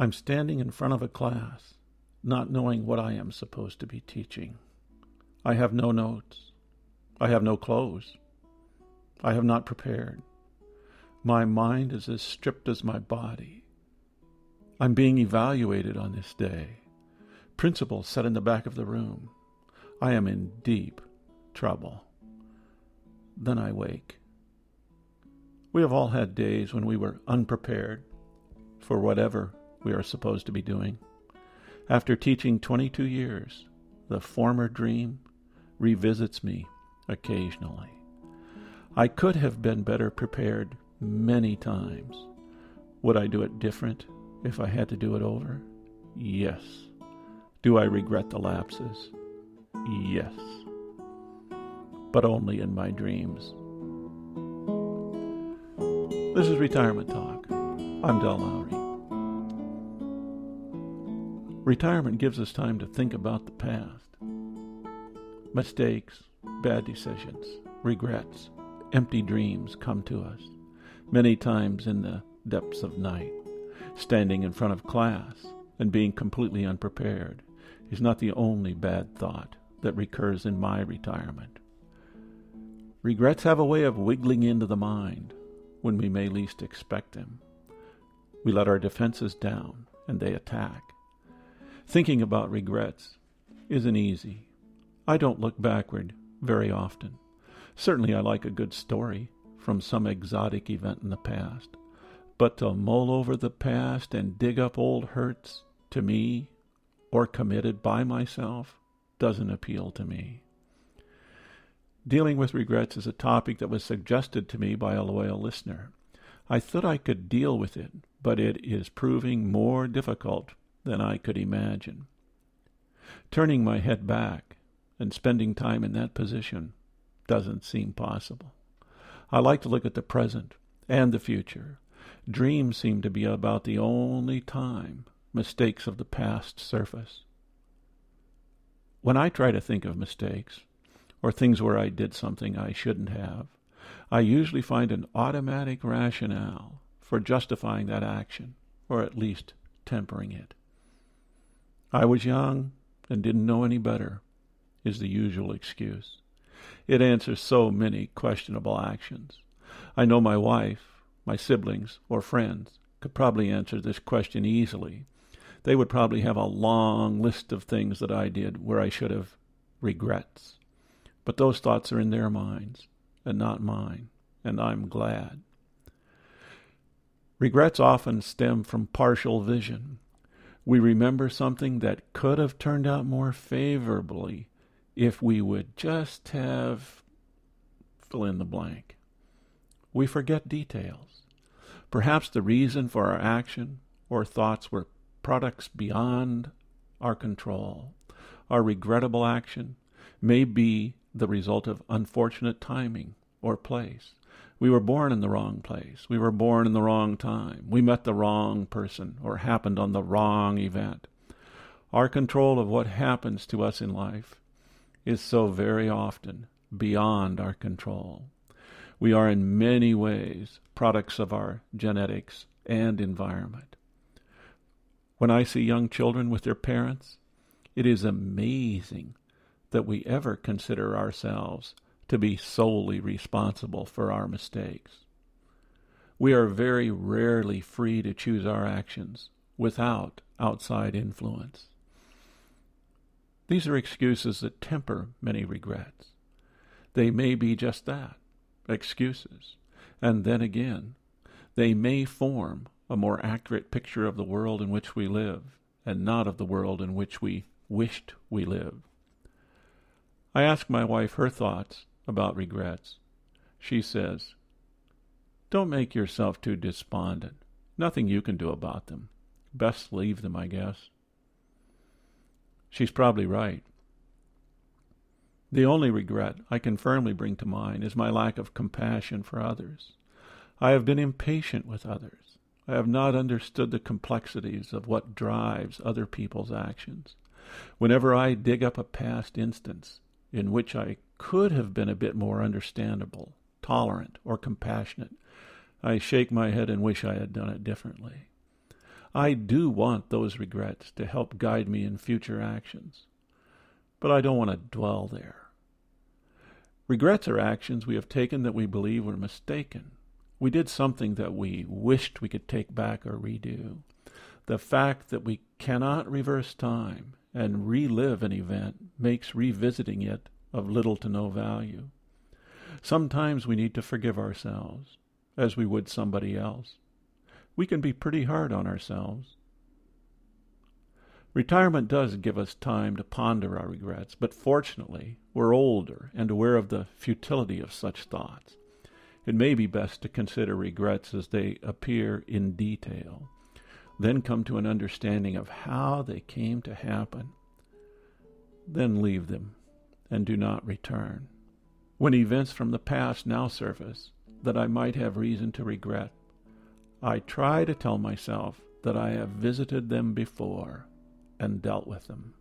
I'm standing in front of a class, not knowing what I am supposed to be teaching. I have no notes. I have no clothes. I have not prepared. My mind is as stripped as my body. I'm being evaluated on this day. Principal sat in the back of the room. I am in deep trouble. Then I wake. We have all had days when we were unprepared for whatever we are supposed to be doing. After teaching 22 years, the former dream revisits me occasionally. I could have been better prepared many times. Would I do it different if I had to do it over? Yes. Do I regret the lapses? Yes. But only in my dreams. This is Retirement Talk. I'm Del Lowry. Retirement gives us time to think about the past. Mistakes, bad decisions, regrets, empty dreams come to us, many times in the depths of night. Standing in front of class and being completely unprepared is not the only bad thought that recurs in my retirement. Regrets have a way of wiggling into the mind when we may least expect them. We let our defenses down and they attack. Thinking about regrets isn't easy. I don't look backward very often. Certainly, I like a good story from some exotic event in the past. But to mull over the past and dig up old hurts, to me, or committed by myself, doesn't appeal to me. Dealing with regrets is a topic that was suggested to me by a loyal listener. I thought I could deal with it, but it is proving more difficult than I could imagine. Turning my head back and spending time in that position doesn't seem possible. I like to look at the present and the future. Dreams seem to be about the only time mistakes of the past surface. When I try to think of mistakes, or things where I did something I shouldn't have, I usually find an automatic rationale for justifying that action, or at least tempering it. I was young and didn't know any better, is the usual excuse. It answers so many questionable actions. I know my wife, my siblings, or friends could probably answer this question easily. They would probably have a long list of things that I did where I should have regrets. But those thoughts are in their minds and not mine, and I'm glad. Regrets often stem from partial vision. We remember something that could have turned out more favorably if we would just have fill in the blank. We forget details. Perhaps the reason for our action or thoughts were products beyond our control. Our regrettable action may be the result of unfortunate timing or place. We were born in the wrong place. We were born in the wrong time. We met the wrong person or happened on the wrong event. Our control of what happens to us in life is so very often beyond our control. We are in many ways products of our genetics and environment. When I see young children with their parents, it is amazing that we ever consider ourselves to be solely responsible for our mistakes. We are very rarely free to choose our actions without outside influence. These are excuses that temper many regrets. They may be just that excuses. And then again, they may form a more accurate picture of the world in which we live and not of the world in which we wished we lived. I ask my wife her thoughts about regrets. She says, Don't make yourself too despondent. Nothing you can do about them. Best leave them, I guess. She's probably right. The only regret I can firmly bring to mind is my lack of compassion for others. I have been impatient with others. I have not understood the complexities of what drives other people's actions. Whenever I dig up a past instance in which I could have been a bit more understandable, tolerant, or compassionate, I shake my head and wish I had done it differently. I do want those regrets to help guide me in future actions. But I don't want to dwell there. Regrets are actions we have taken that we believe were mistaken. We did something that we wished we could take back or redo. The fact that we cannot reverse time and relive an event makes revisiting it of little to no value. Sometimes we need to forgive ourselves, as we would somebody else. We can be pretty hard on ourselves. Retirement does give us time to ponder our regrets, but fortunately, we're older and aware of the futility of such thoughts. It may be best to consider regrets as they appear in detail, then come to an understanding of how they came to happen, then leave them and do not return. When events from the past now surface that I might have reason to regret, I try to tell myself that I have visited them before and dealt with them.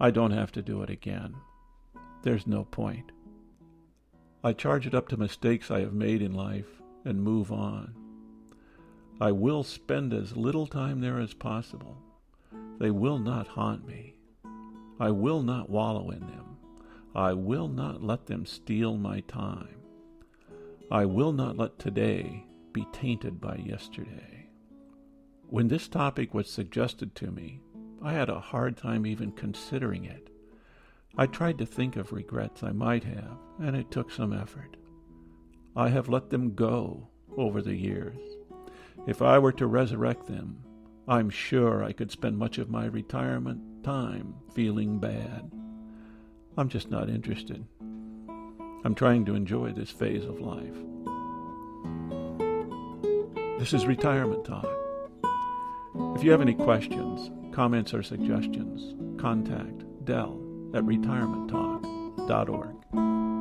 I don't have to do it again. There's no point. I charge it up to mistakes I have made in life and move on. I will spend as little time there as possible. They will not haunt me. I will not wallow in them. I will not let them steal my time. I will not let today be tainted by yesterday. When this topic was suggested to me, I had a hard time even considering it. I tried to think of regrets I might have, and it took some effort. I have let them go over the years. If I were to resurrect them, I'm sure I could spend much of my retirement time feeling bad. I'm just not interested. I'm trying to enjoy this phase of life. This is Retirement Talk. If you have any questions, comments, or suggestions, contact Dell at retirementtalk.org.